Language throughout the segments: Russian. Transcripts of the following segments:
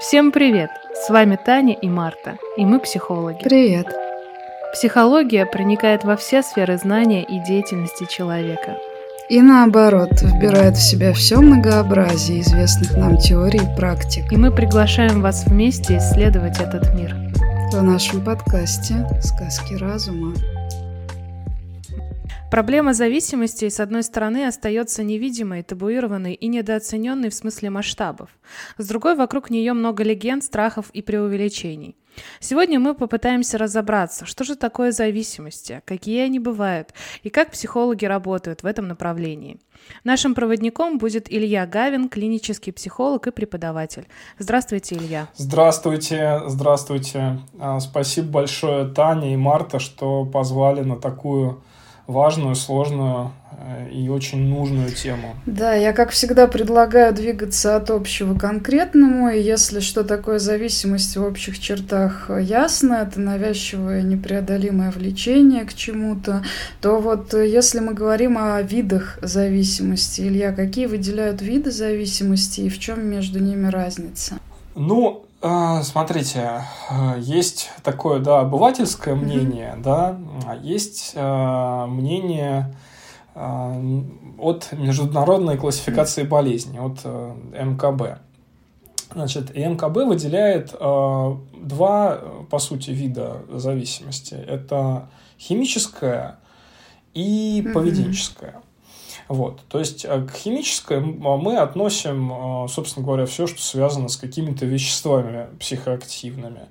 Всем привет! С вами Таня и Марта, и мы психологи. Привет! Психология проникает во все сферы знания и деятельности человека. И наоборот, вбирает в себя все многообразие известных нам теорий и практик. И мы приглашаем вас вместе исследовать этот мир. В нашем подкасте «Сказки разума». Проблема зависимости, с одной стороны, остается невидимой, табуированной и недооцененной в смысле масштабов. С другой, вокруг нее много легенд, страхов и преувеличений. Сегодня мы попытаемся разобраться, что же такое зависимости, какие они бывают и как психологи работают в этом направлении. Нашим проводником будет Илья Гавин, клинический психолог и преподаватель. Здравствуйте, Илья. Здравствуйте, здравствуйте. А, спасибо большое Таня и Марта, что позвали на такую важную, сложную э, и очень нужную тему. Да, я, как всегда, предлагаю двигаться от общего к конкретному, и если что такое зависимость в общих чертах ясно, это навязчивое непреодолимое влечение к чему-то, то вот э, если мы говорим о видах зависимости, Илья, какие выделяют виды зависимости и в чем между ними разница? Ну, смотрите, э, есть такое, да, обывательское мнение, mm-hmm. да, а есть э, мнение э, от международной классификации болезней, от э, МКБ. Значит, и МКБ выделяет э, два, по сути, вида зависимости. Это химическая и поведенческая. Вот. То есть э, к химической мы относим, э, собственно говоря, все, что связано с какими-то веществами психоактивными.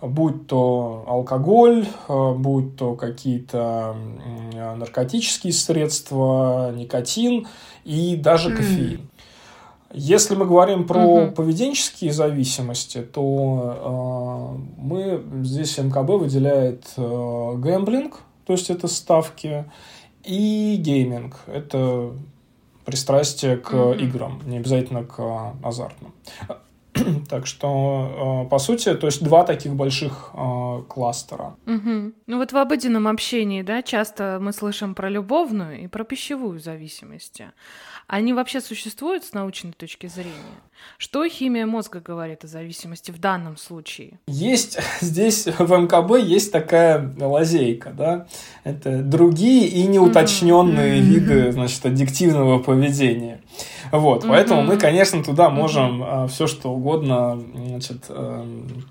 Будь то алкоголь, э, будь то какие-то наркотические средства, никотин и даже кофеин. Если мы говорим про угу. поведенческие зависимости, то э, мы здесь МКБ выделяет э, гэмблинг, то есть это ставки, и гейминг – это пристрастие к mm-hmm. играм, не обязательно к азартным. Так что, э, по сути, то есть два таких больших э, кластера. Угу. Ну вот в обыденном общении, да, часто мы слышим про любовную и про пищевую зависимость. Они вообще существуют с научной точки зрения? Что химия мозга говорит о зависимости в данном случае? Есть здесь в МКБ есть такая лазейка, да, это другие и неуточненные mm-hmm. виды, значит, аддиктивного поведения. Вот, mm-hmm. поэтому мы, конечно, туда можем mm-hmm. А, все что угодно, значит, эм,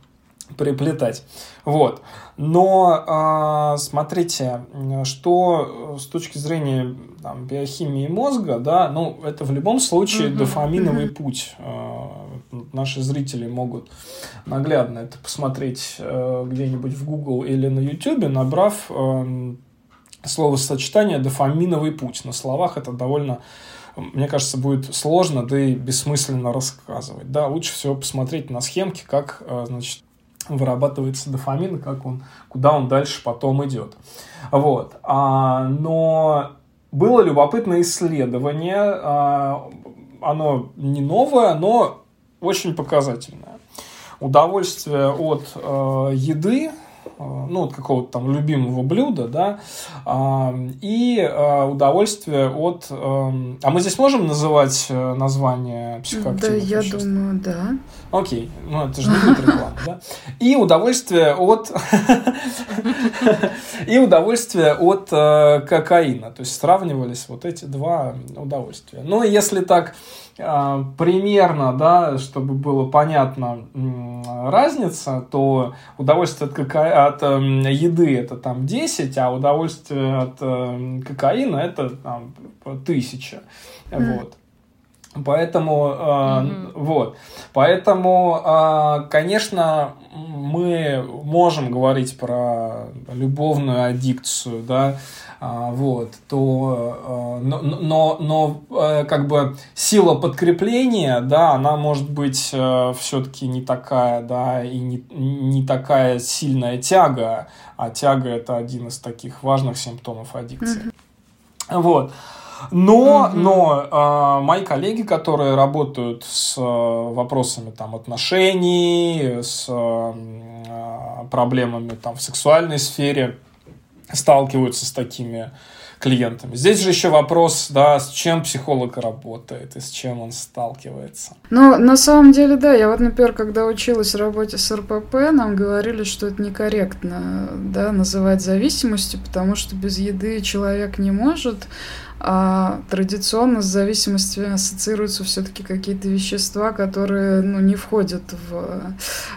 приплетать. Вот. Но э, смотрите, что с точки зрения там, биохимии мозга, да, ну, это в любом случае uh-huh. дофаминовый uh-huh. путь. Э, наши зрители могут наглядно это посмотреть э, где-нибудь в Google или на YouTube, набрав э, словосочетание дофаминовый путь. На словах это довольно мне кажется, будет сложно, да и бессмысленно рассказывать. Да, лучше всего посмотреть на схемки, как, значит, вырабатывается дофамин, как он, куда он дальше потом идет. Вот. А, но было любопытное исследование, а, оно не новое, но очень показательное. Удовольствие от а, еды Э, ну, от какого-то там любимого блюда, да, и э, удовольствие от... Эм, а мы здесь можем называть э, название психоактивных Да, я веществ? думаю, да. Окей, ну это же не будет реклама, да? И удовольствие от... И удовольствие от кокаина. То есть сравнивались вот эти два удовольствия. Ну, если так а, примерно, да, чтобы было понятно разница, то удовольствие от, кока... от э, еды это там 10, а удовольствие от э, кокаина это там, тысяча. Mm. Вот. Поэтому, э, mm-hmm. вот, поэтому, э, конечно, мы можем говорить про любовную аддикцию, да, а, вот, то, э, но, но, но э, как бы сила подкрепления, да, она может быть э, все-таки не такая, да, и не, не такая сильная тяга, а тяга это один из таких важных симптомов аддикции. Mm-hmm. Вот. Но, mm-hmm. но э, мои коллеги, которые работают с э, вопросами там отношений, с э, проблемами там в сексуальной сфере, сталкиваются с такими клиентами. Здесь же еще вопрос, да, с чем психолог работает и с чем он сталкивается. Ну, на самом деле, да, я вот, например, когда училась работе с РПП, нам говорили, что это некорректно, да, называть зависимостью, потому что без еды человек не может а традиционно с зависимостью ассоциируются все-таки какие-то вещества, которые ну, не входят в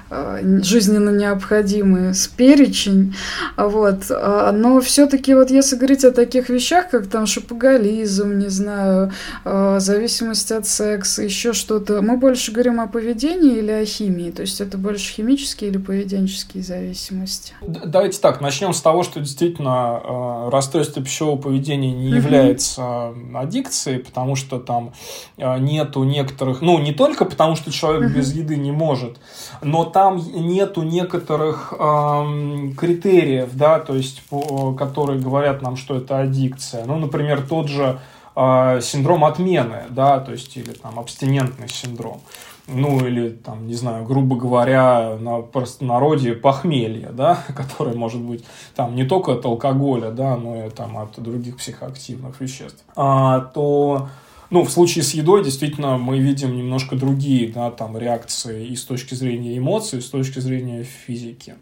а, жизненно необходимый с перечень. Вот. А, но все-таки вот если говорить о таких вещах, как там шопоголизм, не знаю, а, зависимость от секса, еще что-то, мы больше говорим о поведении или о химии? То есть это больше химические или поведенческие зависимости? Давайте так, начнем с того, что действительно расстройство пищевого поведения не является аддикцией, потому что там э, нету некоторых, ну, не только потому, что человек без еды не может, но там нету некоторых эм, критериев, да, то есть, по, которые говорят нам, что это аддикция. Ну, например, тот же э, синдром отмены, да, то есть, или там абстинентный синдром ну или там, не знаю, грубо говоря, на простонародье похмелье, да, которое может быть там не только от алкоголя, да, но и там от других психоактивных веществ, а, то ну, в случае с едой действительно мы видим немножко другие, да, там реакции и с точки зрения эмоций, и с точки зрения физики.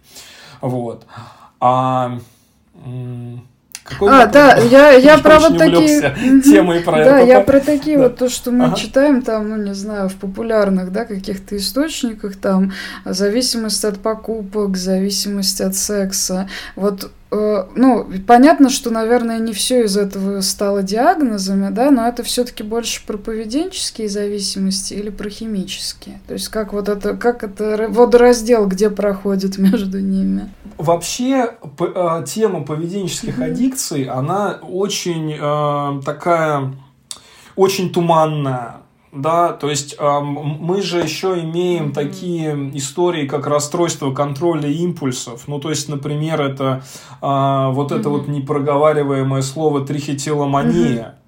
Вот. А, какой а, да, я, я про вот такие... темой про Да, я про такие вот, то, что мы читаем там, ну, не знаю, в популярных, да, каких-то источниках, там, зависимость от покупок, зависимость от секса. Вот ну, понятно, что, наверное, не все из этого стало диагнозами, да, но это все-таки больше про поведенческие зависимости или про химические. То есть как вот это, как это водораздел, где проходит между ними. Вообще э, тема поведенческих аддикций, она очень э, такая, очень туманная да, то есть мы же еще имеем такие истории, как расстройство контроля импульсов. Ну, то есть, например, это э, вот это вот непроговариваемое слово трихотиломания. Mm-hmm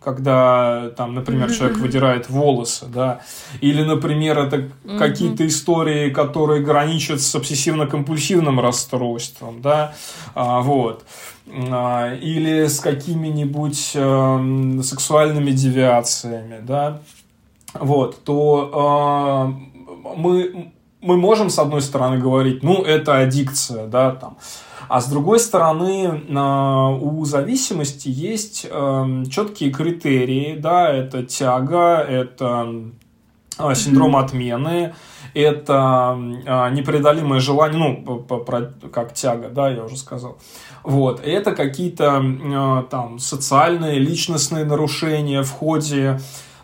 когда там, например, человек выдирает волосы, да, или, например, это mm-hmm. какие-то истории, которые граничат с обсессивно-компульсивным расстройством, да, а, вот, а, или с какими-нибудь э, сексуальными девиациями, да, вот, то э, мы, мы можем, с одной стороны, говорить, ну, это аддикция, да, там, а с другой стороны, э, у зависимости есть э, четкие критерии, да, это тяга, это э, синдром отмены, это непреодолимое желание, ну, как тяга, да, я уже сказал. Вот, это какие-то там социальные, личностные нарушения в ходе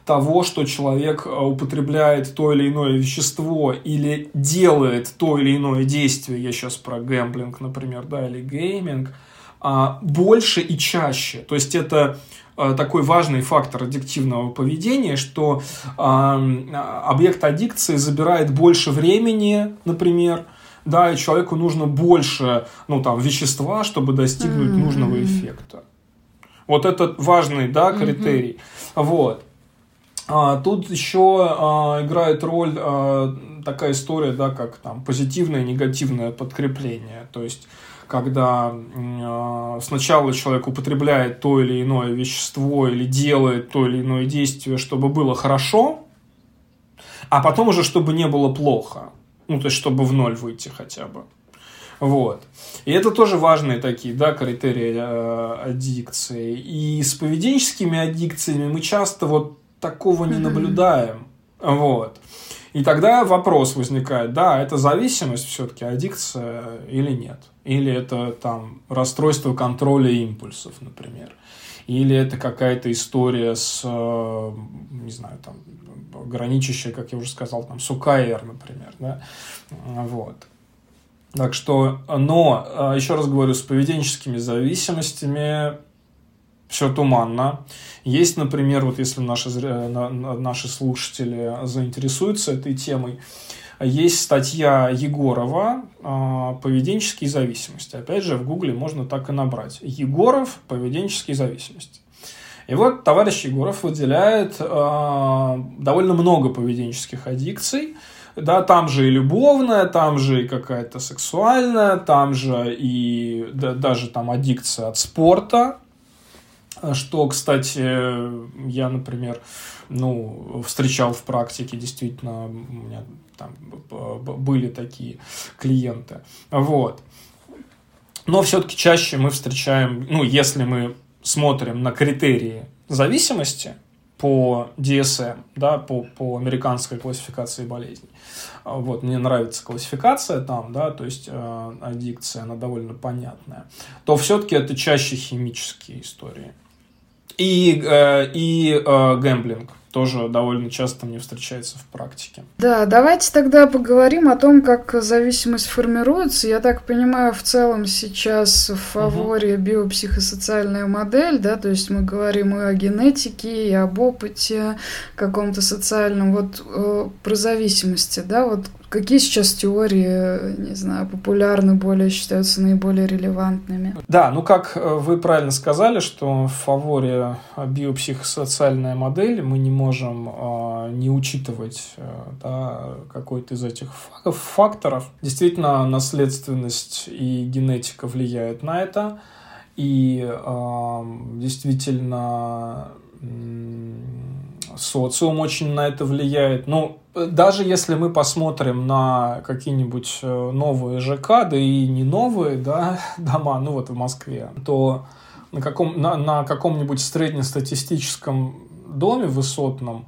того, что человек э, употребляет то или иное вещество или делает то или иное действие, я сейчас про гэмблинг, например, да, или гейминг, а, больше и чаще. То есть это э, такой важный фактор аддиктивного поведения, что а, объект аддикции забирает больше времени, например, да, и человеку нужно больше, ну, там, вещества, чтобы достигнуть mm-hmm. нужного эффекта. Вот это важный, да, критерий. Mm-hmm. Вот. А, тут еще а, играет роль а, такая история, да, как там позитивное и негативное подкрепление. То есть, когда сначала человек употребляет то или иное вещество или делает то или иное действие, чтобы было хорошо, а потом уже, чтобы не было плохо. Ну, то есть, чтобы в ноль выйти хотя бы. Вот. И это тоже важные такие, да, критерии э, аддикции. И с поведенческими аддикциями мы часто вот такого не наблюдаем. Вот. И тогда вопрос возникает, да, это зависимость все-таки, аддикция или нет? Или это там расстройство контроля импульсов, например? Или это какая-то история с, э, не знаю, там, граничащая, как я уже сказал, там, с УКР, например, да? Вот. Так что, но, э, еще раз говорю, с поведенческими зависимостями все туманно. Есть, например, вот если наши, наши слушатели заинтересуются этой темой, есть статья Егорова а, «Поведенческие зависимости». Опять же, в Гугле можно так и набрать. Егоров «Поведенческие зависимости». И вот товарищ Егоров выделяет э, довольно много поведенческих аддикций. Да, там же и любовная, там же и какая-то сексуальная, там же и да, даже там аддикция от спорта, что, кстати, я, например, ну, встречал в практике, действительно, у меня там были такие клиенты. Вот. Но все-таки чаще мы встречаем, ну, если мы смотрим на критерии зависимости по DSM, да, по, по американской классификации болезней. Вот, мне нравится классификация там, да, то есть э, аддикция, она довольно понятная. То все-таки это чаще химические истории. И, э, и э, гэмблинг тоже довольно часто мне встречается в практике. Да, давайте тогда поговорим о том, как зависимость формируется. Я так понимаю, в целом сейчас в фаворе угу. биопсихосоциальная модель, да, то есть мы говорим и о генетике, и об опыте каком-то социальном, вот э, про зависимости, да, вот Какие сейчас теории, не знаю, популярны, более считаются наиболее релевантными? Да, ну как э, вы правильно сказали, что в фаворе биопсихосоциальная модель, мы не можем э, не учитывать э, да, какой-то из этих факторов. Действительно, наследственность и генетика влияют на это. И э, действительно социум очень на это влияет. Ну, даже если мы посмотрим на какие-нибудь э, новые ЖК, да и не новые да, дома, ну вот в Москве, то на, каком, на, на каком-нибудь среднестатистическом доме высотном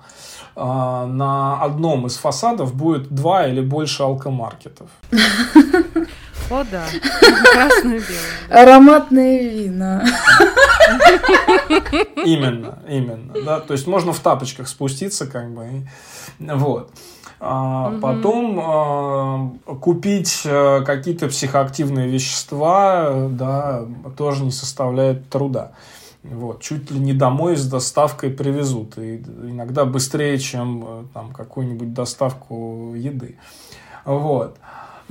э, на одном из фасадов будет два или больше алкомаркетов. О, да. Красное белое. Ароматные вина. Именно, именно. Да? То есть можно в тапочках спуститься, как бы. И, вот. А, угу. Потом а, купить а, какие-то психоактивные вещества, да, тоже не составляет труда. Вот, чуть ли не домой с доставкой привезут. И иногда быстрее, чем э, там какую-нибудь доставку еды. Вот.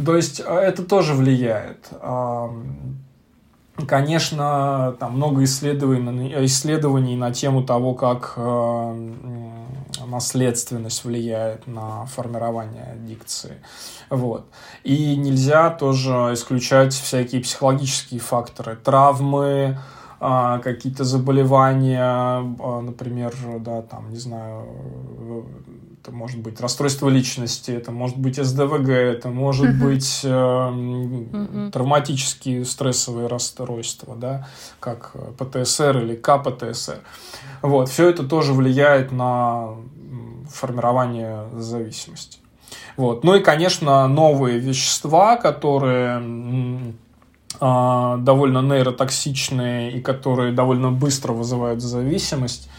То есть э, это тоже влияет. Конечно, там много исследований, исследований на тему того, как э, наследственность влияет на формирование дикции. Вот. И нельзя тоже исключать всякие психологические факторы, травмы, а, какие-то заболевания, а, например, да, там, не знаю, это может быть расстройство личности, это может быть СДВГ, это может uh-huh. быть э, uh-huh. травматические стрессовые расстройства, да, как ПТСР или КПТСР. Вот, все это тоже влияет на формирование зависимости. Вот. Ну и, конечно, новые вещества, которые э, довольно нейротоксичные и которые довольно быстро вызывают зависимость,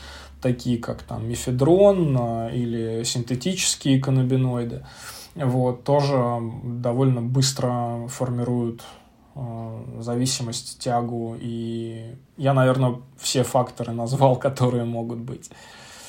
такие как там мифедрон а, или синтетические каннабиноиды, вот, тоже довольно быстро формируют а, зависимость, тягу. И я, наверное, все факторы назвал, которые могут быть.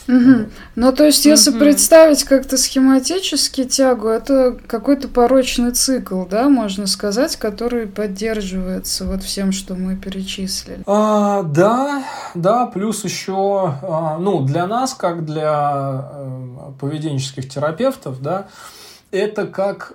Угу. Ну, то есть, если угу. представить как-то схематически тягу, это какой-то порочный цикл, да, можно сказать, который поддерживается вот всем, что мы перечислили. А, да, да, плюс еще, а, ну, для нас, как для а, поведенческих терапевтов, да, это как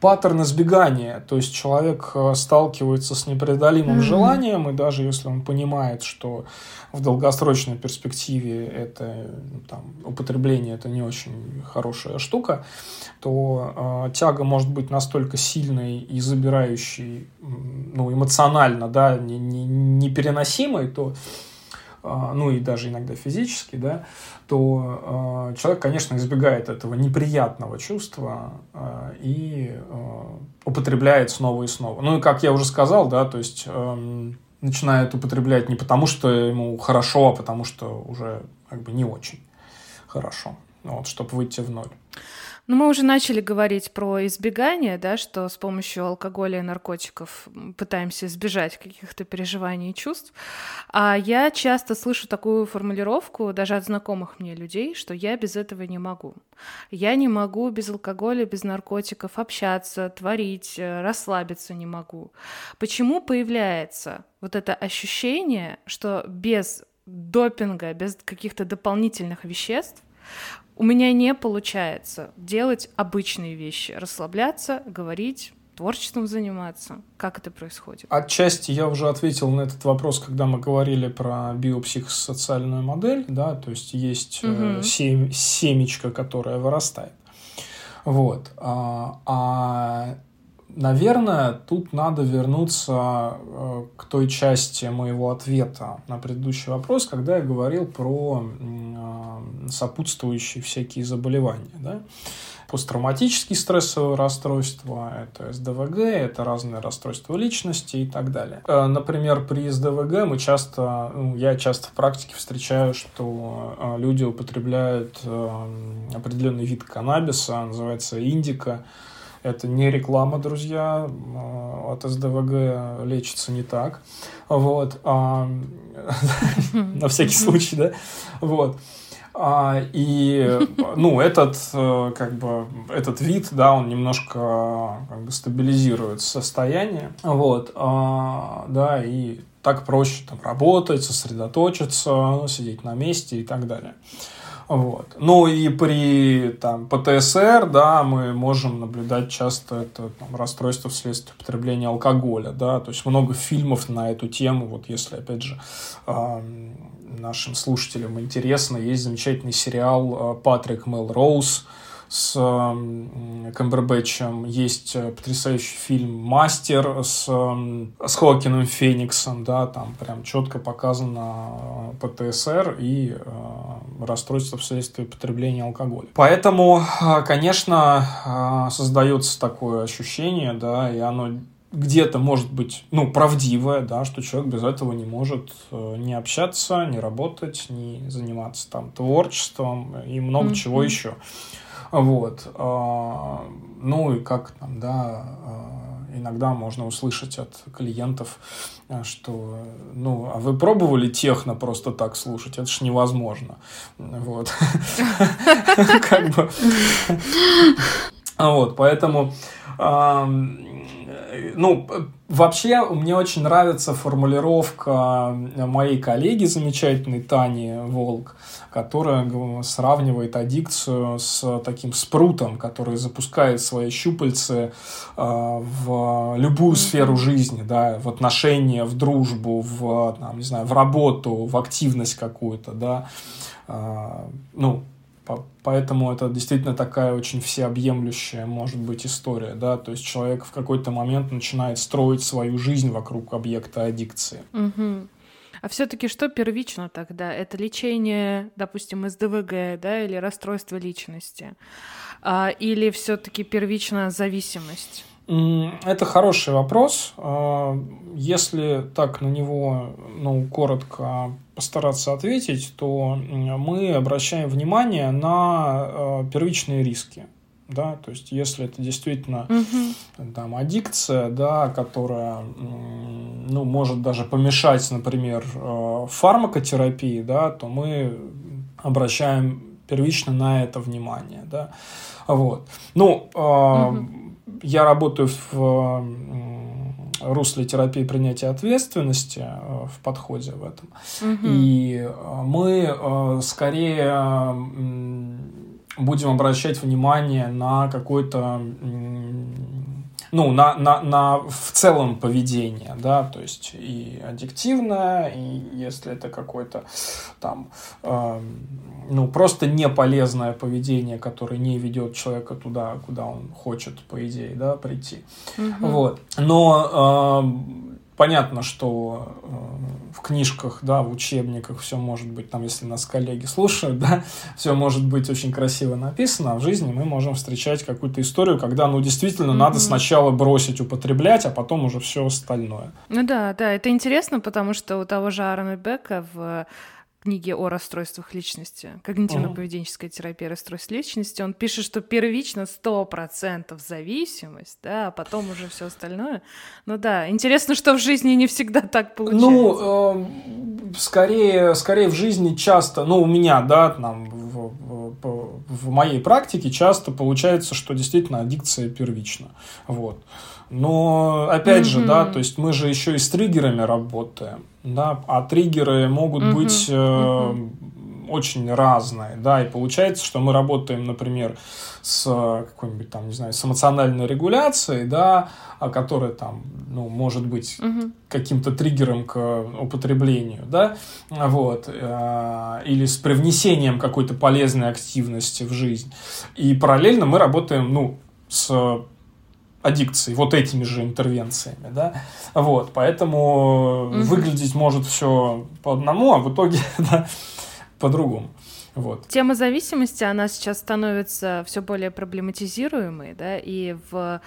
паттерн избегания. То есть человек э, сталкивается с непреодолимым mm-hmm. желанием, и даже если он понимает, что в долгосрочной перспективе это ну, там, употребление это не очень хорошая штука, то э, тяга может быть настолько сильной и забирающей ну, эмоционально, да, непереносимой, не, не то ну и даже иногда физически, да, то э, человек, конечно, избегает этого неприятного чувства э, и употребляет снова и снова. Ну и как я уже сказал, да, то есть э, начинает употреблять не потому, что ему хорошо, а потому что уже как бы не очень хорошо, вот, чтобы выйти в ноль. Ну, мы уже начали говорить про избегание, да, что с помощью алкоголя и наркотиков пытаемся избежать каких-то переживаний и чувств. А я часто слышу такую формулировку даже от знакомых мне людей, что я без этого не могу. Я не могу без алкоголя, без наркотиков общаться, творить, э, расслабиться не могу. Почему появляется вот это ощущение, что без допинга, без каких-то дополнительных веществ у меня не получается делать обычные вещи, расслабляться, говорить, творчеством заниматься? Как это происходит? Отчасти я уже ответил на этот вопрос, когда мы говорили про биопсихосоциальную модель, да, то есть есть угу. сем, семечко, которое вырастает. Вот. А, а Наверное, тут надо вернуться э, к той части моего ответа на предыдущий вопрос, когда я говорил про э, сопутствующие всякие заболевания. Да? посттравматические стрессовые расстройства, это СДВГ, это разные расстройства личности и так далее. Э, например, при СДВГ мы часто, ну, я часто в практике встречаю, что люди употребляют определенный вид каннабиса, называется индика, это не реклама, друзья. От СДВГ лечится не так. Вот. А, на всякий случай, да. Вот. А, и, ну, этот, э, как бы, этот вид, да, он немножко как бы стабилизирует состояние, вот, а, да, и так проще там работать, сосредоточиться, сидеть на месте и так далее. Вот. Ну и при там, ПТСР, да, мы можем наблюдать часто это там, расстройство вследствие употребления алкоголя, да, то есть много фильмов на эту тему, вот если, опять же, э, нашим слушателям интересно, есть замечательный сериал «Патрик Мелроуз», с Камбербэтчем, есть э, потрясающий фильм «Мастер» с, с Хоакином Фениксом, да, там прям четко показано э, ПТСР и э, расстройство вследствие потребления алкоголя. Поэтому, конечно, создается такое ощущение, да, и оно где-то может быть, ну, правдивое, да, что человек без этого не может не общаться, не работать, не заниматься там творчеством и много mm-hmm. чего еще. Вот. А, ну и как там, да, а, иногда можно услышать от клиентов, а, что, ну, а вы пробовали техно просто так слушать? Это ж невозможно. Вот. Как бы. Вот, поэтому ну, вообще, мне очень нравится формулировка моей коллеги замечательной Тани Волк, которая сравнивает аддикцию с таким спрутом, который запускает свои щупальцы э, в любую сферу жизни, да, в отношения, в дружбу, в, там, не знаю, в работу, в активность какую-то, да. Э, ну, Поэтому это действительно такая очень всеобъемлющая, может быть, история, да, то есть человек в какой-то момент начинает строить свою жизнь вокруг объекта аддикции. Угу. А все-таки что первично тогда? Это лечение, допустим, СДВГ, да, или расстройство личности? А, или все-таки первичная зависимость? Это хороший вопрос. А, если так на него, ну, коротко постараться ответить, то мы обращаем внимание на э, первичные риски. Да, то есть, если это действительно угу. там, аддикция, да, которая ну, может даже помешать, например, э, фармакотерапии, да, то мы обращаем первично на это внимание. Да. Вот. Ну, угу. я работаю в русле терапии принятия ответственности э, в подходе в этом. Угу. И э, мы э, скорее будем обращать внимание на какой-то ну, на, на, на в целом поведение, да, то есть и аддиктивное, и если это какое-то там, э, ну, просто не полезное поведение, которое не ведет человека туда, куда он хочет, по идее, да, прийти. Угу. Вот. Но э, Понятно, что э, в книжках, да, в учебниках все может быть, там, если нас коллеги слушают, да, все может быть очень красиво написано, а в жизни мы можем встречать какую-то историю, когда, ну, действительно, mm-hmm. надо сначала бросить употреблять, а потом уже все остальное. Ну да, да, это интересно, потому что у того же Аарона Бека в книге о расстройствах личности, когнитивно-поведенческая терапия расстройств личности, он пишет, что первично 100% зависимость, да, а потом уже все остальное. Ну да, интересно, что в жизни не всегда так получается. Ну, э, скорее, скорее в жизни часто, ну, у меня, да, там, в, в, в моей практике часто получается, что действительно аддикция первична. Вот. Но опять mm-hmm. же, да, то есть мы же еще и с триггерами работаем, да, а триггеры могут mm-hmm. быть э, mm-hmm. очень разные, да, и получается, что мы работаем, например, с какой-нибудь там, не знаю, с эмоциональной регуляцией, да, а которая там, ну, может быть угу. каким-то триггером к употреблению, да, вот, э, или с привнесением какой-то полезной активности в жизнь. И параллельно мы работаем, ну, с аддикцией, вот этими же интервенциями, да, вот, поэтому угу. выглядеть может все по одному, а в итоге, да, по-другому. Вот. Тема зависимости, она сейчас становится все более проблематизируемой, да, и в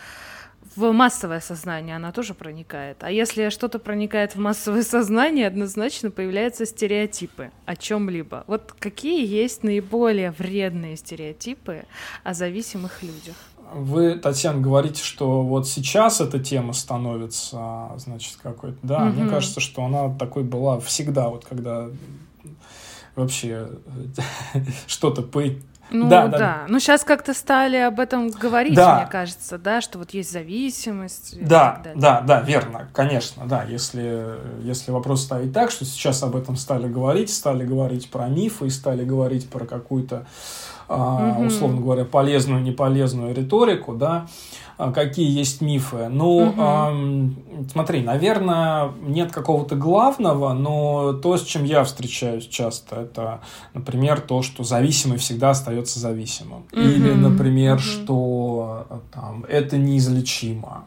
в массовое сознание она тоже проникает. А если что-то проникает в массовое сознание, однозначно появляются стереотипы о чем-либо. Вот какие есть наиболее вредные стереотипы о зависимых людях? Вы, Татьяна, говорите, что вот сейчас эта тема становится, значит, какой-то, да, угу. мне кажется, что она такой была всегда, вот когда вообще что-то по ну да, да. да. Ну сейчас как-то стали об этом говорить, да. мне кажется, да, что вот есть зависимость. Да, да, да, верно, конечно, да. Если, если вопрос ставить так, что сейчас об этом стали говорить, стали говорить про мифы, стали говорить про какую-то угу. условно говоря, полезную, неполезную риторику, да, а, какие есть мифы. Ну, угу. смотри, наверное, нет какого-то главного, но то, с чем я встречаюсь часто, это, например, то, что зависимый всегда остается зависимым. Угу. Или, например, угу. что там, это неизлечимо.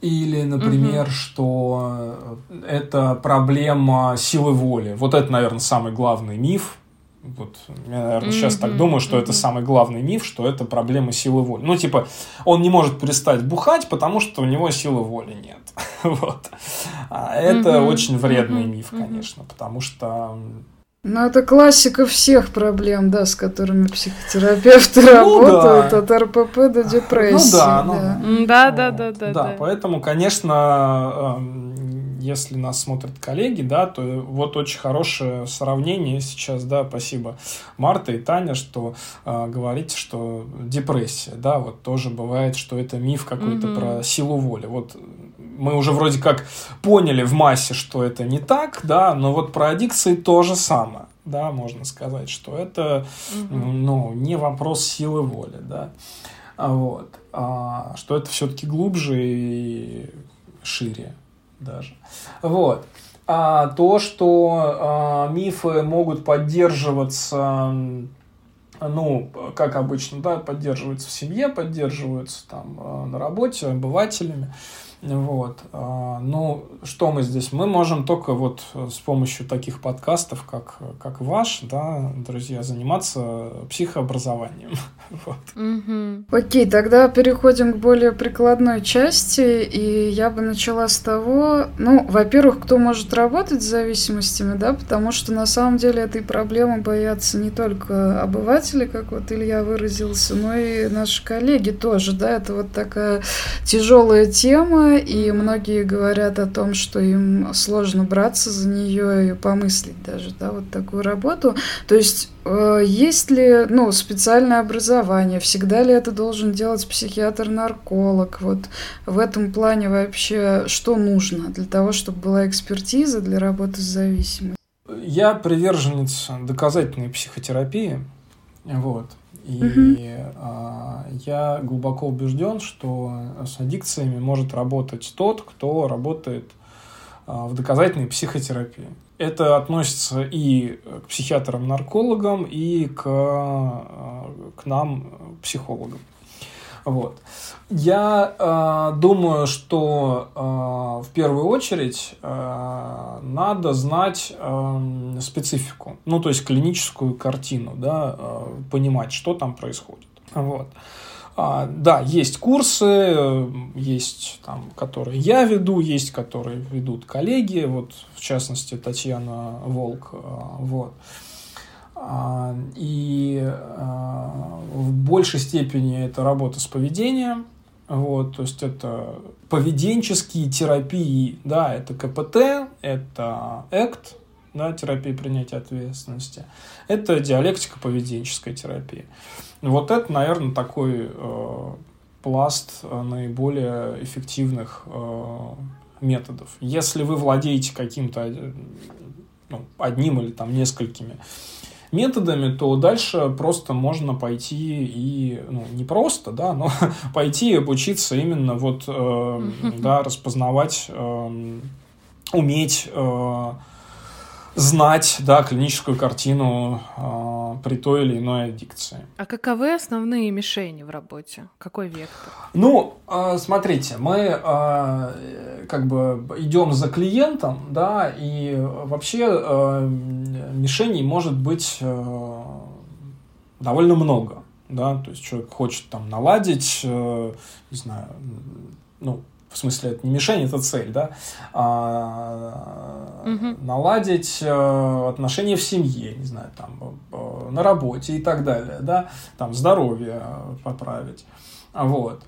Или, например, угу. что это проблема силы воли. Вот это, наверное, самый главный миф, вот, я, наверное, mm-hmm. сейчас так думаю, что mm-hmm. это самый главный миф, что это проблема силы воли. Ну, типа, он не может перестать бухать, потому что у него силы воли нет. вот. А это mm-hmm. очень вредный mm-hmm. миф, конечно, потому что ну, это классика всех проблем, да, с которыми психотерапевты ну, работают, да. от РПП до депрессии. Ну да, ну, да. Да, да, да, да, да. поэтому, конечно, эм, если нас смотрят коллеги, да, то вот очень хорошее сравнение сейчас, да, спасибо Марта и Таня, что э, говорите, что депрессия, да, вот тоже бывает, что это миф какой-то угу. про силу воли. Вот мы уже вроде как поняли в массе, что это не так, да, но вот про аддикции то же самое, да, можно сказать, что это, угу. ну, не вопрос силы воли, да, а вот, а, что это все-таки глубже и шире даже, вот. А то, что а, мифы могут поддерживаться ну, как обычно, да, поддерживаются в семье, поддерживаются там а, на работе обывателями. Вот. А, ну, что мы здесь? Мы можем только вот с помощью таких подкастов, как, как ваш, да, друзья, заниматься психообразованием. Вот. Угу. Окей, тогда переходим к более прикладной части, и я бы начала с того, ну, во-первых, кто может работать с зависимостями, да, потому что на самом деле этой проблемы боятся не только обыватели, как вот Илья выразился, но и наши коллеги тоже, да, это вот такая тяжелая тема, и многие говорят о том, что им сложно браться за нее и помыслить даже, да, вот такую работу. То есть э, есть ли, ну, специальное образование, всегда ли это должен делать психиатр-нарколог? Вот в этом плане вообще что нужно для того, чтобы была экспертиза для работы с зависимостью? Я приверженец доказательной психотерапии, вот. И угу. я глубоко убежден, что с аддикциями может работать тот, кто работает а, в доказательной психотерапии. Это относится и к психиатрам-наркологам, и к, а, к нам, психологам. Вот. Я э, думаю, что э, в первую очередь э, надо знать э, специфику, ну то есть клиническую картину, да, э, понимать, что там происходит. Вот. А, да, есть курсы, есть там, которые я веду, есть которые ведут коллеги, вот в частности Татьяна Волк, э, вот. А, и большей степени это работа с поведением, вот, то есть это поведенческие терапии, да, это КПТ, это ЭКТ, да, терапия принятия ответственности, это диалектика поведенческая терапия. Вот это, наверное, такой э, пласт наиболее эффективных э, методов. Если вы владеете каким-то ну, одним или там несколькими методами, то дальше просто можно пойти и, ну, не просто, да, но пойти и обучиться именно вот, э, да, распознавать, э, уметь э, знать, да, клиническую картину э, при той или иной аддикции. А каковы основные мишени в работе? Какой вектор? Ну, э, смотрите, мы э, как бы идем за клиентом, да, и вообще э, мишеней может быть э, довольно много, да, то есть человек хочет там наладить, э, не знаю, ну, в смысле, это не мишень, это цель, да, а, угу. наладить э, отношения в семье, не знаю, там, на работе и так далее, да, там, здоровье поправить, вот.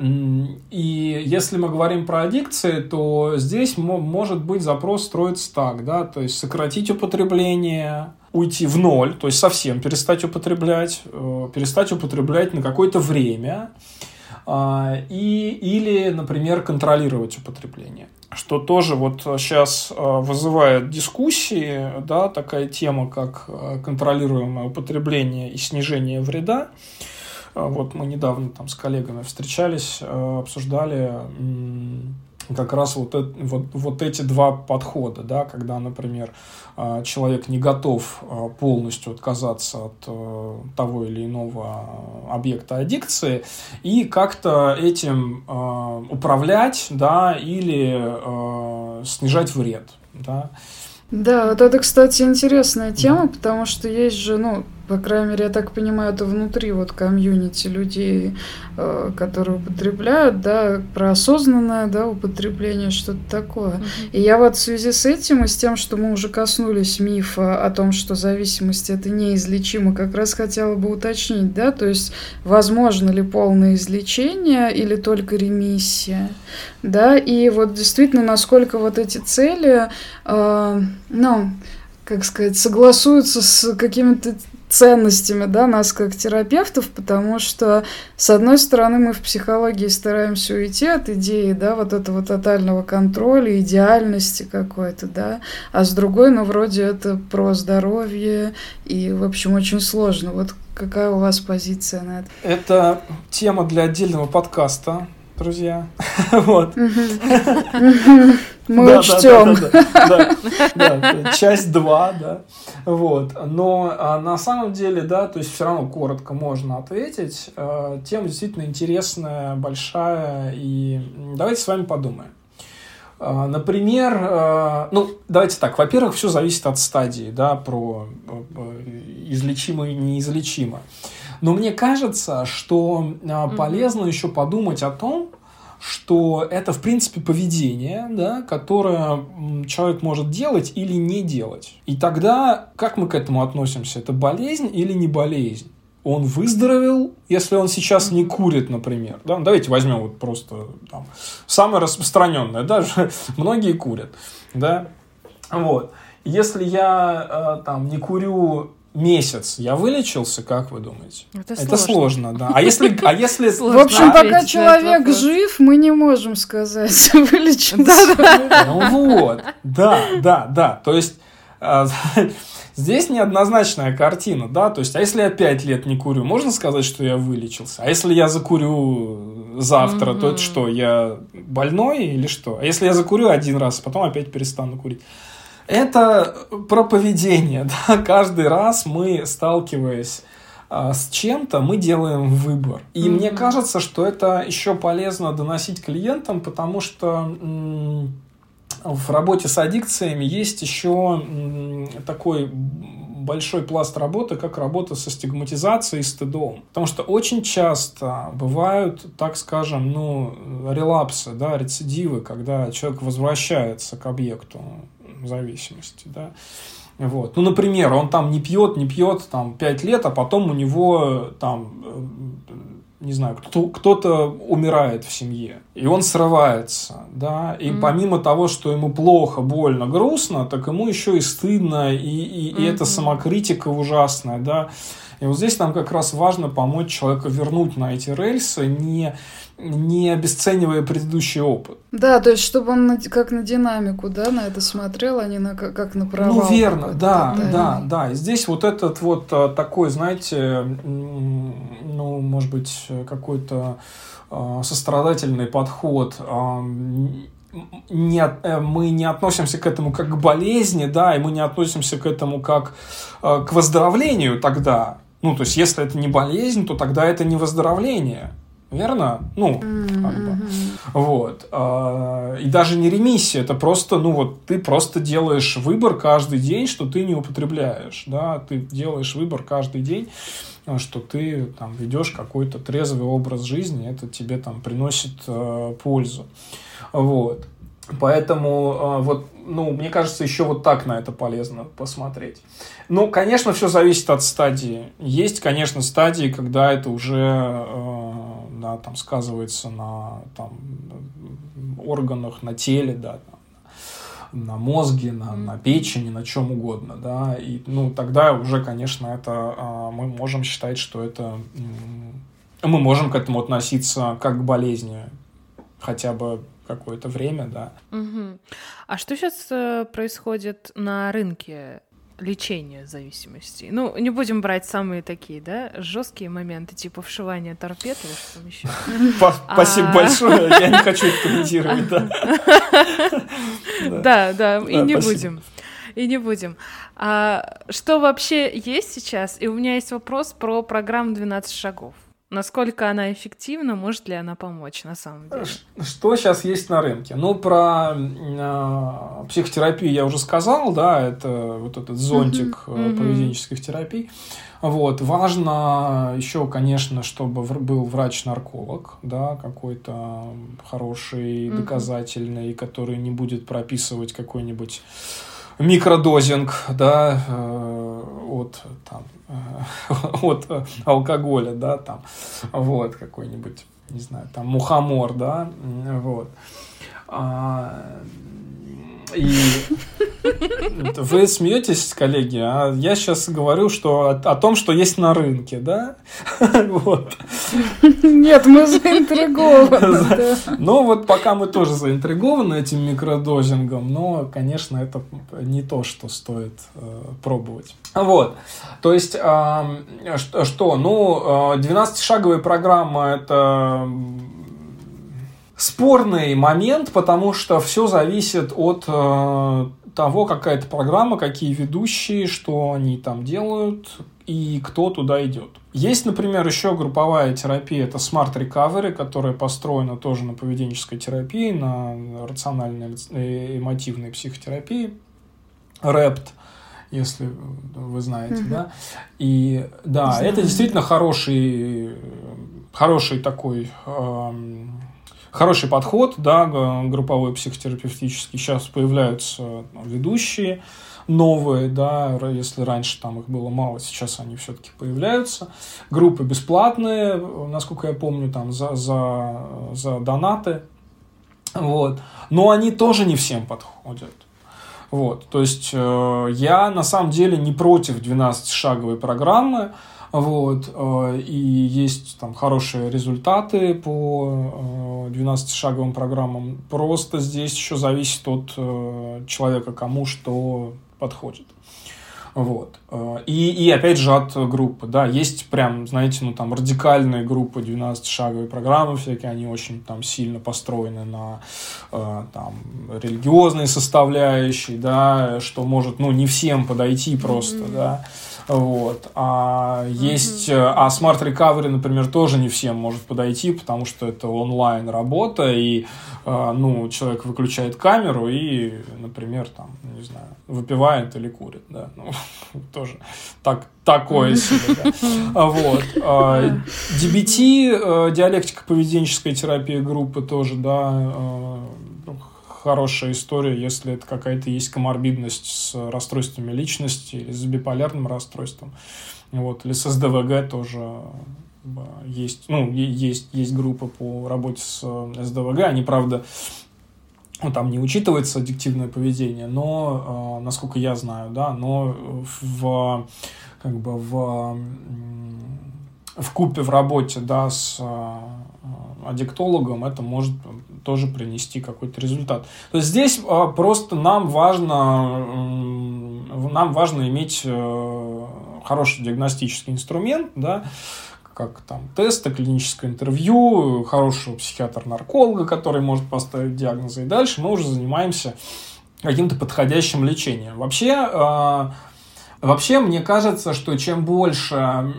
И если мы говорим про аддикции, то здесь может быть запрос строится так, да, то есть сократить употребление, уйти в ноль, то есть совсем перестать употреблять, э, перестать употреблять на какое-то время, и, или, например, контролировать употребление. Что тоже вот сейчас а, вызывает дискуссии, да, такая тема, как а, контролируемое употребление и снижение вреда. Вот мы недавно там с коллегами встречались, обсуждали как раз вот, это, вот, вот эти два подхода, да, когда, например, а, человек не готов а, полностью отказаться от э, того или иного объекта аддикции и как-то этим а, управлять, да, или снижать вред, да. Да, вот это, кстати, интересная тема, потому что есть же, ну, по крайней мере, я так понимаю, это внутри вот комьюнити людей, э, которые употребляют, да, про осознанное, да, употребление, что-то такое. Mm-hmm. И я вот в связи с этим и с тем, что мы уже коснулись мифа о том, что зависимость это неизлечимо, как раз хотела бы уточнить, да, то есть возможно ли полное излечение или только ремиссия, да, и вот действительно, насколько вот эти цели, э, ну, как сказать, согласуются с какими-то ценностями, да, нас как терапевтов, потому что, с одной стороны, мы в психологии стараемся уйти от идеи, да, вот этого тотального контроля, идеальности какой-то, да, а с другой, ну, вроде это про здоровье, и, в общем, очень сложно. Вот какая у вас позиция на это? Это тема для отдельного подкаста, друзья. Вот. Мы учтем. Часть 2, да. Вот. Но а, на самом деле, да, то есть все равно коротко можно ответить. А, тема действительно интересная, большая. И давайте с вами подумаем. А, например, ну, давайте так. Во-первых, все зависит от стадии, да, про излечимо и неизлечимо. Но мне кажется, что полезно mm-hmm. еще подумать о том, что это, в принципе, поведение, да, которое человек может делать или не делать. И тогда как мы к этому относимся? Это болезнь или не болезнь? Он выздоровел, если он сейчас не курит, например. Да? Давайте возьмем вот просто там, самое распространенное. Даже многие курят. Да? Вот. Если я э, там не курю месяц я вылечился, как вы думаете? Это, это сложно. да. А если, а если... В общем, пока человек жив, мы не можем сказать, вылечился. Ну вот, да, да, да. То есть а, здесь неоднозначная картина, да, то есть, а если я пять лет не курю, можно сказать, что я вылечился? А если я закурю завтра, то это что, я больной или что? А если я закурю один раз, а потом опять перестану курить? Это про поведение. Да? Каждый раз мы, сталкиваясь а, с чем-то, мы делаем выбор. И mm-hmm. мне кажется, что это еще полезно доносить клиентам, потому что в работе с аддикциями есть еще такой большой пласт работы, как работа со стигматизацией и стыдом. Потому что очень часто бывают, так скажем, ну, релапсы, да, рецидивы, когда человек возвращается к объекту зависимости, да. Вот. Ну, например, он там не пьет, не пьет там 5 лет, а потом у него там, э, не знаю, кто, кто-то умирает в семье, и он срывается, да, и mm-hmm. помимо того, что ему плохо, больно, грустно, так ему еще и стыдно, и, и, mm-hmm. и это самокритика ужасная, да, И вот здесь нам как раз важно помочь человеку вернуть на эти рельсы, не, не обесценивая предыдущий опыт. Да, то есть, чтобы он как на динамику, да, на это смотрел, а не на, как на провал. Ну, верно, да, да, да, да. И здесь вот этот вот э, такой, знаете, ну, может быть, какой-то э, сострадательный подход не, э, мы не относимся к этому как к болезни, да, и мы не относимся к этому как к выздоровлению тогда. Ну, то есть, если это не болезнь, то тогда это не выздоровление. Верно? Ну, как бы. Вот. А, и даже не ремиссия, это просто, ну вот, ты просто делаешь выбор каждый день, что ты не употребляешь, да, ты делаешь выбор каждый день, что ты там ведешь какой-то трезвый образ жизни, это тебе там приносит э, пользу. Вот. Поэтому а, вот, ну, мне кажется, еще вот так на это полезно посмотреть. Ну, конечно, все зависит от стадии. Есть, конечно, стадии, когда это уже э, да, там сказывается на там, органах, на теле, да, на мозге, на, на печени, на чем угодно, да, и, ну, тогда уже, конечно, это э, мы можем считать, что это мы можем к этому относиться как к болезни, хотя бы какое-то время, да. Угу. А что сейчас э, происходит на рынке лечения зависимости? Ну, не будем брать самые такие, да, жесткие моменты, типа вшивания торпед или что там еще. Спасибо а. большое, я не хочу это комментировать, да. Да, да, и не будем. И не будем. А что вообще есть сейчас? И у меня есть вопрос про программу «12 шагов». Насколько она эффективна, может ли она помочь на самом деле? Что сейчас есть на рынке? Ну, про э, психотерапию я уже сказал, да, это вот этот зонтик uh-huh, поведенческих терапий. Вот. Важно еще, конечно, чтобы был врач-нарколог, да, какой-то хороший, uh-huh. доказательный, который не будет прописывать какой-нибудь микродозинг, да, э, от там от алкоголя, да, там, вот, какой-нибудь, не знаю, там, мухомор, да, вот. И вы смеетесь, коллеги, а я сейчас говорю, что о, о том, что есть на рынке, да? Вот. Нет, мы заинтригованы. Ну вот пока мы тоже заинтригованы этим микродозингом, но, конечно, это не то, что стоит э, пробовать. Вот. То есть, э, что? Ну, 12-шаговая э, программа – это спорный момент, потому что все зависит от э, того, какая это программа, какие ведущие, что они там делают и кто туда идет. Есть, например, еще групповая терапия, это Smart Recovery, которая построена тоже на поведенческой терапии, на рациональной э, эмотивной психотерапии, REPT, если вы знаете, угу. да. И да, Знаю. это действительно хороший, хороший такой эм, хороший подход, да, групповой психотерапевтический. Сейчас появляются ну, ведущие новые, да, если раньше там их было мало, сейчас они все-таки появляются. Группы бесплатные, насколько я помню, там за, за, за донаты. Вот. Но они тоже не всем подходят. Вот. То есть э, я на самом деле не против 12-шаговой программы. Вот, э, и есть там хорошие результаты по 12-шаговым э, программам. Просто здесь еще зависит от э, человека, кому что подходит. Вот. И, и опять же от группы. Да, есть прям, знаете, ну там радикальные группы 12-шаговые программы всякие, они очень там сильно построены на там религиозной составляющей, да, что может, ну, не всем подойти просто, mm-hmm. да. Вот. А mm-hmm. есть... Э, а Smart Recovery, например, тоже не всем может подойти, потому что это онлайн работа, и э, ну, человек выключает камеру и, например, там, не знаю, выпивает или курит, да. Ну, тоже так, такое себе, да. А вот. DBT, э, диалектика поведенческой терапии группы тоже, да, хорошая история, если это какая-то есть коморбидность с расстройствами личности или с биполярным расстройством. Вот, или с СДВГ тоже есть, ну, есть, есть группа по работе с СДВГ. Они, правда, ну, там не учитывается аддиктивное поведение, но, э, насколько я знаю, да, но в, как бы в, в купе в работе, да, с э, аддиктологом это может тоже принести какой-то результат. То есть здесь э, просто нам важно, нам важно иметь э, хороший диагностический инструмент, да, как там тесты, клиническое интервью, хорошего психиатра-нарколога, который может поставить диагнозы. И дальше мы уже занимаемся каким-то подходящим лечением. Вообще, э, вообще мне кажется, что чем больше,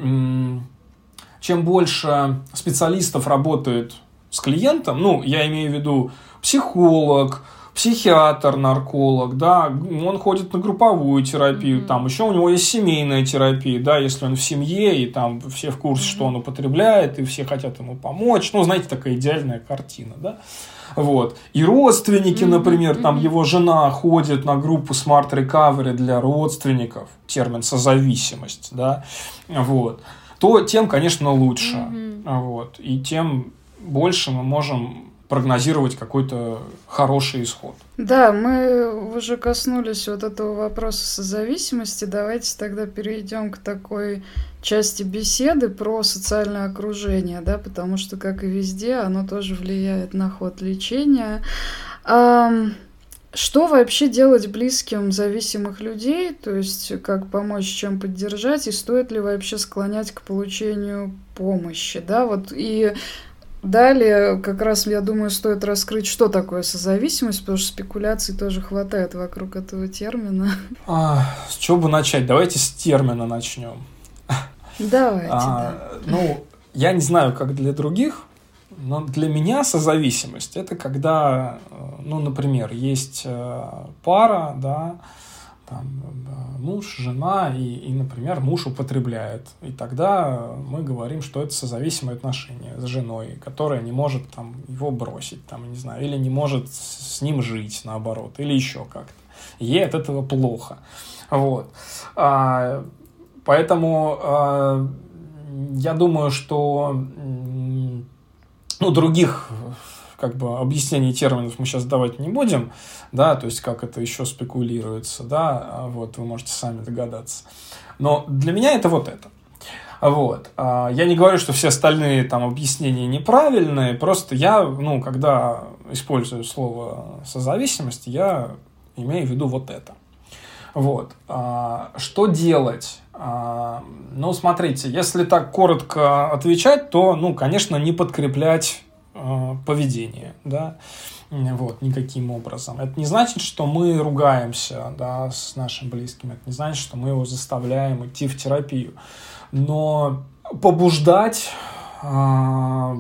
чем больше специалистов работает с клиентом, ну, я имею в виду психолог, психиатр, нарколог, да, он ходит на групповую терапию, mm-hmm. там еще у него есть семейная терапия, да, если он в семье, и там все в курсе, mm-hmm. что он употребляет, и все хотят ему помочь, ну, знаете, такая идеальная картина, да. Вот. И родственники, mm-hmm. например, там mm-hmm. его жена ходит на группу Smart Recovery для родственников, термин созависимость, да, вот, то тем, конечно, лучше. Mm-hmm. Вот. И тем больше мы можем прогнозировать какой-то хороший исход. Да, мы уже коснулись вот этого вопроса созависимости. Давайте тогда перейдем к такой части беседы про социальное окружение, да, потому что, как и везде, оно тоже влияет на ход лечения. Что вообще делать близким зависимых людей, то есть как помочь, чем поддержать, и стоит ли вообще склонять к получению помощи, да, вот и Далее, как раз, я думаю, стоит раскрыть, что такое созависимость, потому что спекуляций тоже хватает вокруг этого термина. А, с чего бы начать? Давайте с термина начнем. Давайте. А, да. Ну, я не знаю, как для других, но для меня созависимость это когда, э, ну, например, есть э, пара, да, там, э, муж, жена, и, и, например, муж употребляет. И тогда мы говорим, что это созависимые отношения с женой, которая не может там, его бросить, там, не знаю, или не может с ним жить, наоборот, или еще как-то. Ей от этого плохо. Вот. А, поэтому а, я думаю, что ну, других как бы объяснений терминов мы сейчас давать не будем, да, то есть как это еще спекулируется, да, а вот вы можете сами догадаться. Но для меня это вот это. Вот. А, я не говорю, что все остальные там объяснения неправильные, просто я, ну, когда использую слово созависимость, я имею в виду вот это. Вот. А, что делать? Ну, смотрите, если так коротко отвечать, то, ну, конечно, не подкреплять поведение, да, вот, никаким образом. Это не значит, что мы ругаемся, да, с нашим близким, это не значит, что мы его заставляем идти в терапию, но побуждать э,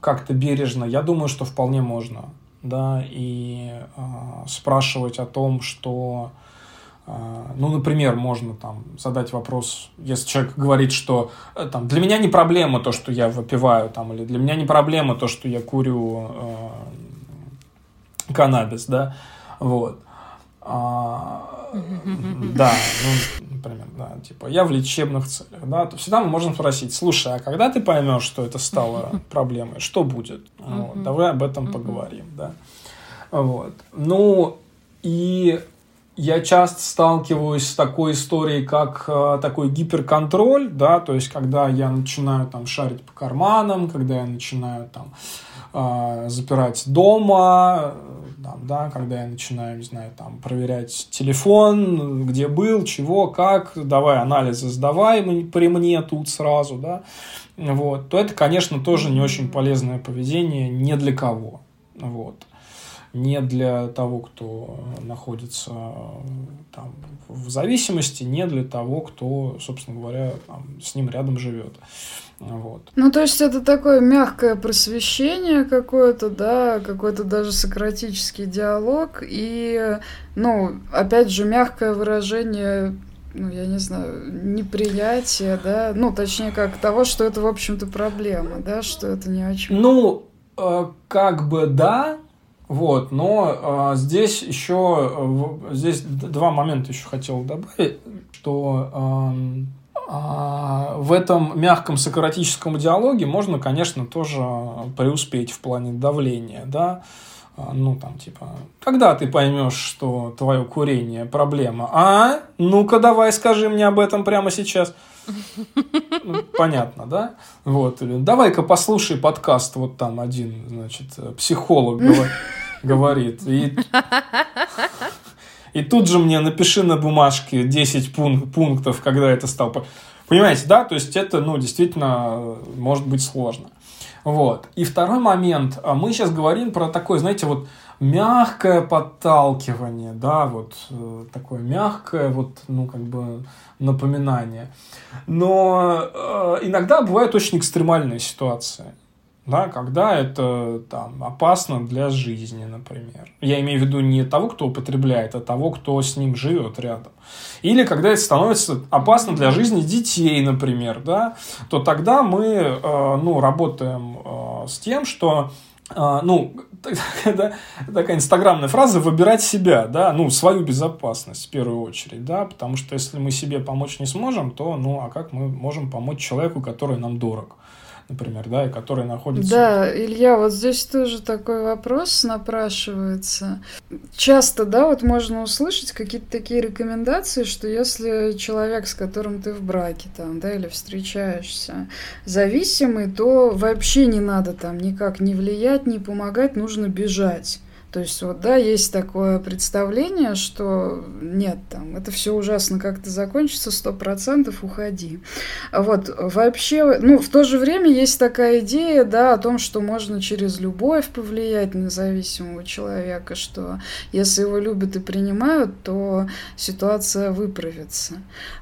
как-то бережно, я думаю, что вполне можно, да, и э, спрашивать о том, что ну, например, можно там задать вопрос, если человек говорит, что э, там, для меня не проблема то, что я выпиваю, там, или для меня не проблема то, что я курю э, каннабис, да, вот. А, да, ну, например, да, типа, я в лечебных целях, да, то всегда мы можем спросить, слушай, а когда ты поймешь, что это стало проблемой, что будет? Вот, давай об этом поговорим, да. Вот. Ну, и я часто сталкиваюсь с такой историей, как э, такой гиперконтроль, да, то есть когда я начинаю там шарить по карманам, когда я начинаю там э, запирать дома, там, да, когда я начинаю, не знаю, там проверять телефон, где был, чего, как, давай анализы сдавай при мне тут сразу, да, вот, то это, конечно, тоже не очень полезное поведение ни для кого, вот не для того, кто находится там, в зависимости, не для того, кто, собственно говоря, там, с ним рядом живет. Вот. Ну, то есть это такое мягкое просвещение какое-то, да, какой-то даже сократический диалог и, ну, опять же, мягкое выражение ну, я не знаю, неприятие, да, ну, точнее, как того, что это, в общем-то, проблема, да, что это не о чем. Ну, э, как бы да, вот, но э, здесь еще э, здесь два момента еще хотел добавить, что э, а, в этом мягком сократическом диалоге можно, конечно, тоже преуспеть в плане давления, да, а, ну, там, типа, когда ты поймешь, что твое курение проблема? А? Ну-ка, давай скажи мне об этом прямо сейчас. Понятно, да? Вот. Давай-ка послушай подкаст, вот там один, значит, психолог говорит. И, и тут же мне напиши на бумажке 10 пунктов, когда это стал... Понимаете, да? То есть это, ну, действительно может быть сложно. Вот. И второй момент. А мы сейчас говорим про такое, знаете, вот мягкое подталкивание, да, вот э, такое мягкое, вот, ну, как бы напоминание. Но э, иногда бывают очень экстремальные ситуации да, когда это там, опасно для жизни, например. Я имею в виду не того, кто употребляет, а того, кто с ним живет рядом. Или когда это становится опасно для жизни детей, например, да, то тогда мы э, ну, работаем э, с тем, что э, ну, да, такая инстаграмная фраза «выбирать себя», да, ну, свою безопасность в первую очередь, да, потому что если мы себе помочь не сможем, то, ну, а как мы можем помочь человеку, который нам дорог? Например, да, и которые находятся... Да, Илья, вот здесь тоже такой вопрос напрашивается. Часто, да, вот можно услышать какие-то такие рекомендации, что если человек, с которым ты в браке, там, да, или встречаешься, зависимый, то вообще не надо там никак не влиять, не помогать, нужно бежать. То есть вот, да, есть такое представление, что нет, там, это все ужасно как-то закончится, сто процентов уходи. Вот, вообще, ну, в то же время есть такая идея, да, о том, что можно через любовь повлиять на зависимого человека, что если его любят и принимают, то ситуация выправится.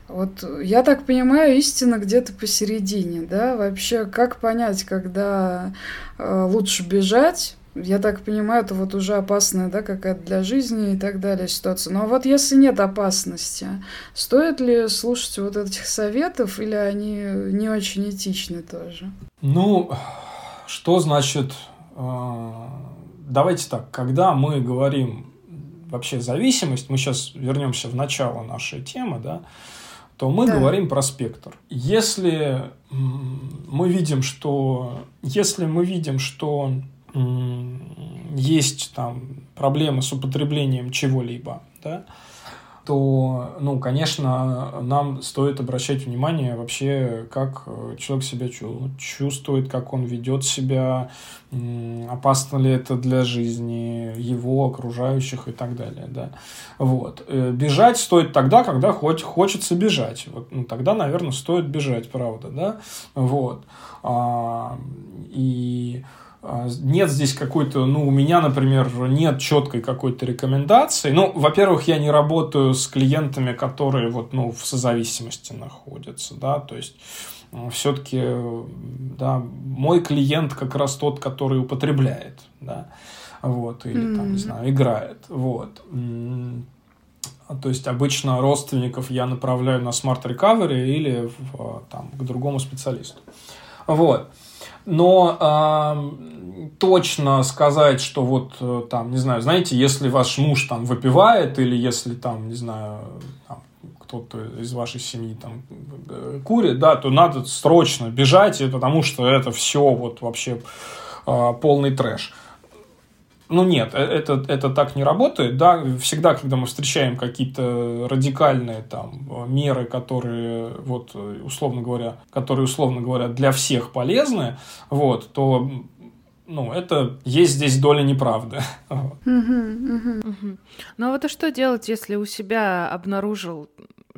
Вот я так понимаю, истина где-то посередине, да, вообще как понять, когда э, лучше бежать, я так понимаю, это вот уже опасная, да, какая-то для жизни и так далее ситуация. Но вот если нет опасности, стоит ли слушать вот этих советов или они не очень этичны тоже? Ну, что значит... Э, давайте так, когда мы говорим вообще зависимость, мы сейчас вернемся в начало нашей темы, да, то мы да. говорим про спектр. Если мы видим, что если мы видим, что есть там проблемы с употреблением чего-либо, да, то, ну, конечно, нам стоит обращать внимание вообще, как э, человек себя чувствует, как он ведет себя, опасно ли это для жизни его, окружающих и так далее, да. Вот. Э, бежать стоит тогда, когда хоть хочется бежать. Вот, ну, тогда, наверное, стоит бежать, правда, да. Вот. А, и нет здесь какой-то, ну, у меня, например, нет четкой какой-то рекомендации. Ну, во-первых, я не работаю с клиентами, которые вот, ну, в созависимости находятся, да, то есть все-таки, да, мой клиент как раз тот, который употребляет, да, вот, или mm-hmm. там, не знаю, играет, вот. То есть обычно родственников я направляю на смарт recovery или в, там, к другому специалисту. Вот. Но э, точно сказать, что вот э, там, не знаю, знаете, если ваш муж там выпивает или если там, не знаю, там, кто-то из вашей семьи там э, курит, да, то надо срочно бежать, потому что это все вот вообще э, полный трэш. Ну нет, э, это, это так не работает. Да? Всегда, когда мы встречаем какие-то радикальные там, меры, которые, вот, условно говоря, которые, условно говоря, для всех полезны, вот, то ну, это есть здесь доля неправды. Ну а вот а что делать, если у себя обнаружил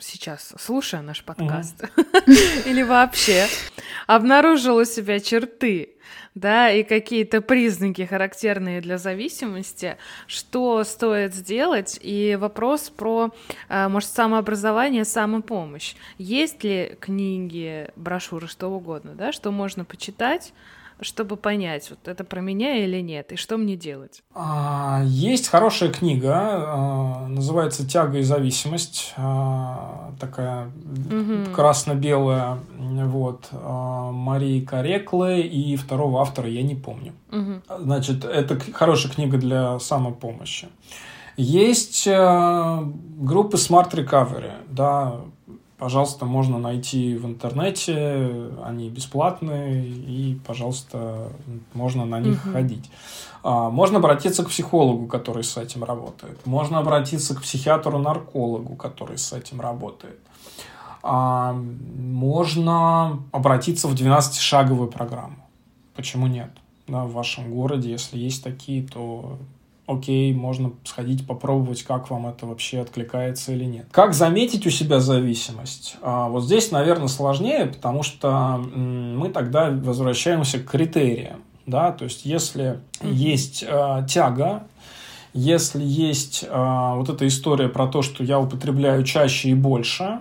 сейчас, слушая наш подкаст, или вообще обнаружил у себя черты, да, и какие-то признаки, характерные для зависимости, что стоит сделать, и вопрос про, а, может, самообразование, самопомощь. Есть ли книги, брошюры, что угодно, да, что можно почитать, чтобы понять, вот это про меня или нет, и что мне делать? А, есть хорошая книга, а, называется «Тяга и зависимость», а, такая угу. красно-белая, вот, Марии Кареклы и второго автора я не помню. Угу. Значит, это хорошая книга для самопомощи. Есть группы Smart Recovery, да, пожалуйста, можно найти в интернете, они бесплатные, и, пожалуйста, можно на них угу. ходить. А, можно обратиться к психологу, который с этим работает. Можно обратиться к психиатру-наркологу, который с этим работает. А, можно обратиться в 12-шаговую программу. Почему нет? Да, в вашем городе, если есть такие, то окей, можно сходить попробовать, как вам это вообще откликается или нет. Как заметить у себя зависимость? А, вот здесь, наверное, сложнее, потому что мы тогда возвращаемся к критериям. Да? То есть, если есть э, тяга, если есть э, вот эта история про то, что я употребляю чаще и больше,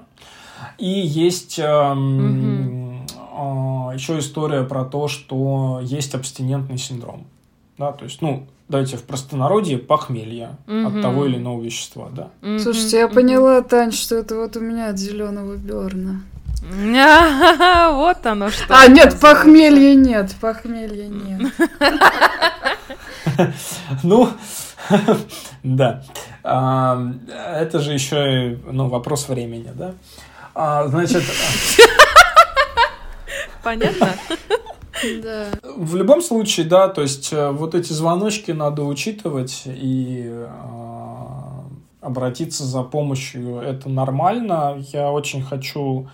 и есть э, еще история про то, что есть абстинентный синдром. Да, то есть, ну, давайте в простонародье похмелье угу. от того или иного вещества, да. Угу. Слушайте, я поняла, Тань, что это вот у меня от зеленого берна. Вот оно что. А, нет, похмелья нет, похмелья нет. Ну, да. А, это же еще ну, вопрос времени, да? А, значит... Понятно? Да. В любом случае, да, то есть э, вот эти звоночки надо учитывать и э, обратиться за помощью. Это нормально. Я очень хочу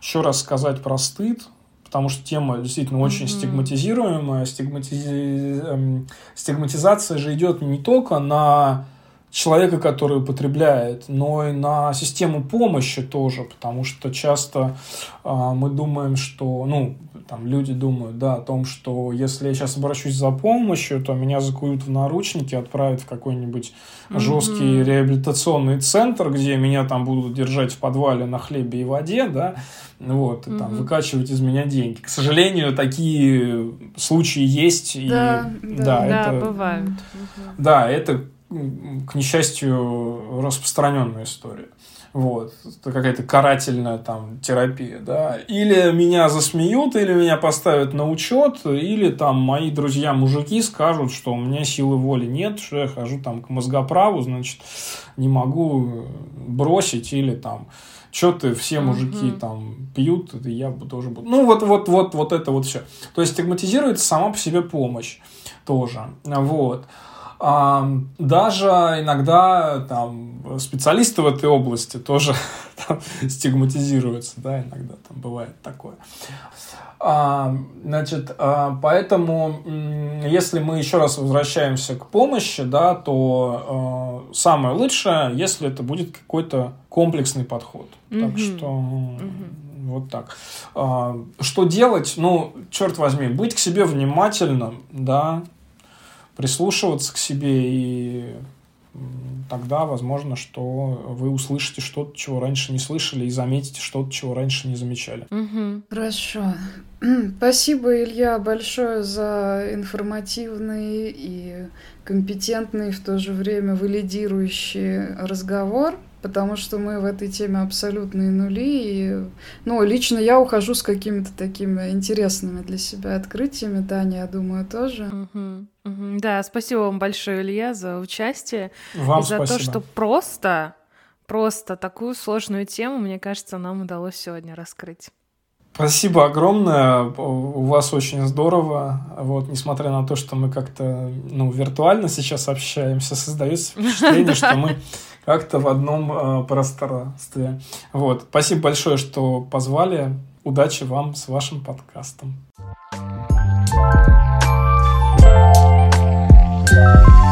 еще раз сказать про стыд, потому что тема действительно очень mm-hmm. стигматизируемая. Стигматизи... Эм, стигматизация же идет не только на человека, который употребляет, но и на систему помощи тоже, потому что часто э, мы думаем, что, ну, там люди думают, да, о том, что если я сейчас обращусь за помощью, то меня закуют в наручники, отправят в какой-нибудь mm-hmm. жесткий реабилитационный центр, где меня там будут держать в подвале на хлебе и воде, да, вот, и mm-hmm. там выкачивать из меня деньги. К сожалению, такие случаи есть. Да, и, да, да, да это, бывают. Да, это, к несчастью, распространенная история. Вот, это какая-то карательная там терапия, да. Или меня засмеют, или меня поставят на учет, или там мои друзья-мужики скажут, что у меня силы воли нет, что я хожу там к мозгоправу, значит, не могу бросить, или там что ты, все мужики угу. там пьют, и я тоже буду. Ну, вот, вот, вот, вот это вот все. То есть стигматизируется сама по себе помощь тоже. Вот. Даже иногда там специалисты в этой области тоже там, стигматизируются, да, иногда там бывает такое. Значит, а, поэтому, если мы еще раз возвращаемся к помощи, да, то а, самое лучшее, если это будет какой-то комплексный подход. Mm-hmm. Так что mm-hmm. вот так. А, что делать? Ну, черт возьми, быть к себе внимательным, да, прислушиваться к себе и тогда возможно, что вы услышите что-то, чего раньше не слышали, и заметите что-то, чего раньше не замечали. Угу. Хорошо. Спасибо, Илья, большое за информативный и компетентный, в то же время валидирующий разговор потому что мы в этой теме абсолютные нули. И, ну, лично я ухожу с какими-то такими интересными для себя открытиями. Таня, я думаю, тоже. Угу, угу. Да, спасибо вам большое, Илья, за участие. Вам и за спасибо. то, что просто, просто такую сложную тему, мне кажется, нам удалось сегодня раскрыть. Спасибо огромное. У вас очень здорово. Вот, несмотря на то, что мы как-то ну, виртуально сейчас общаемся, создается впечатление, что мы как-то в одном э, пространстве. Вот. Спасибо большое, что позвали. Удачи вам с вашим подкастом. thank you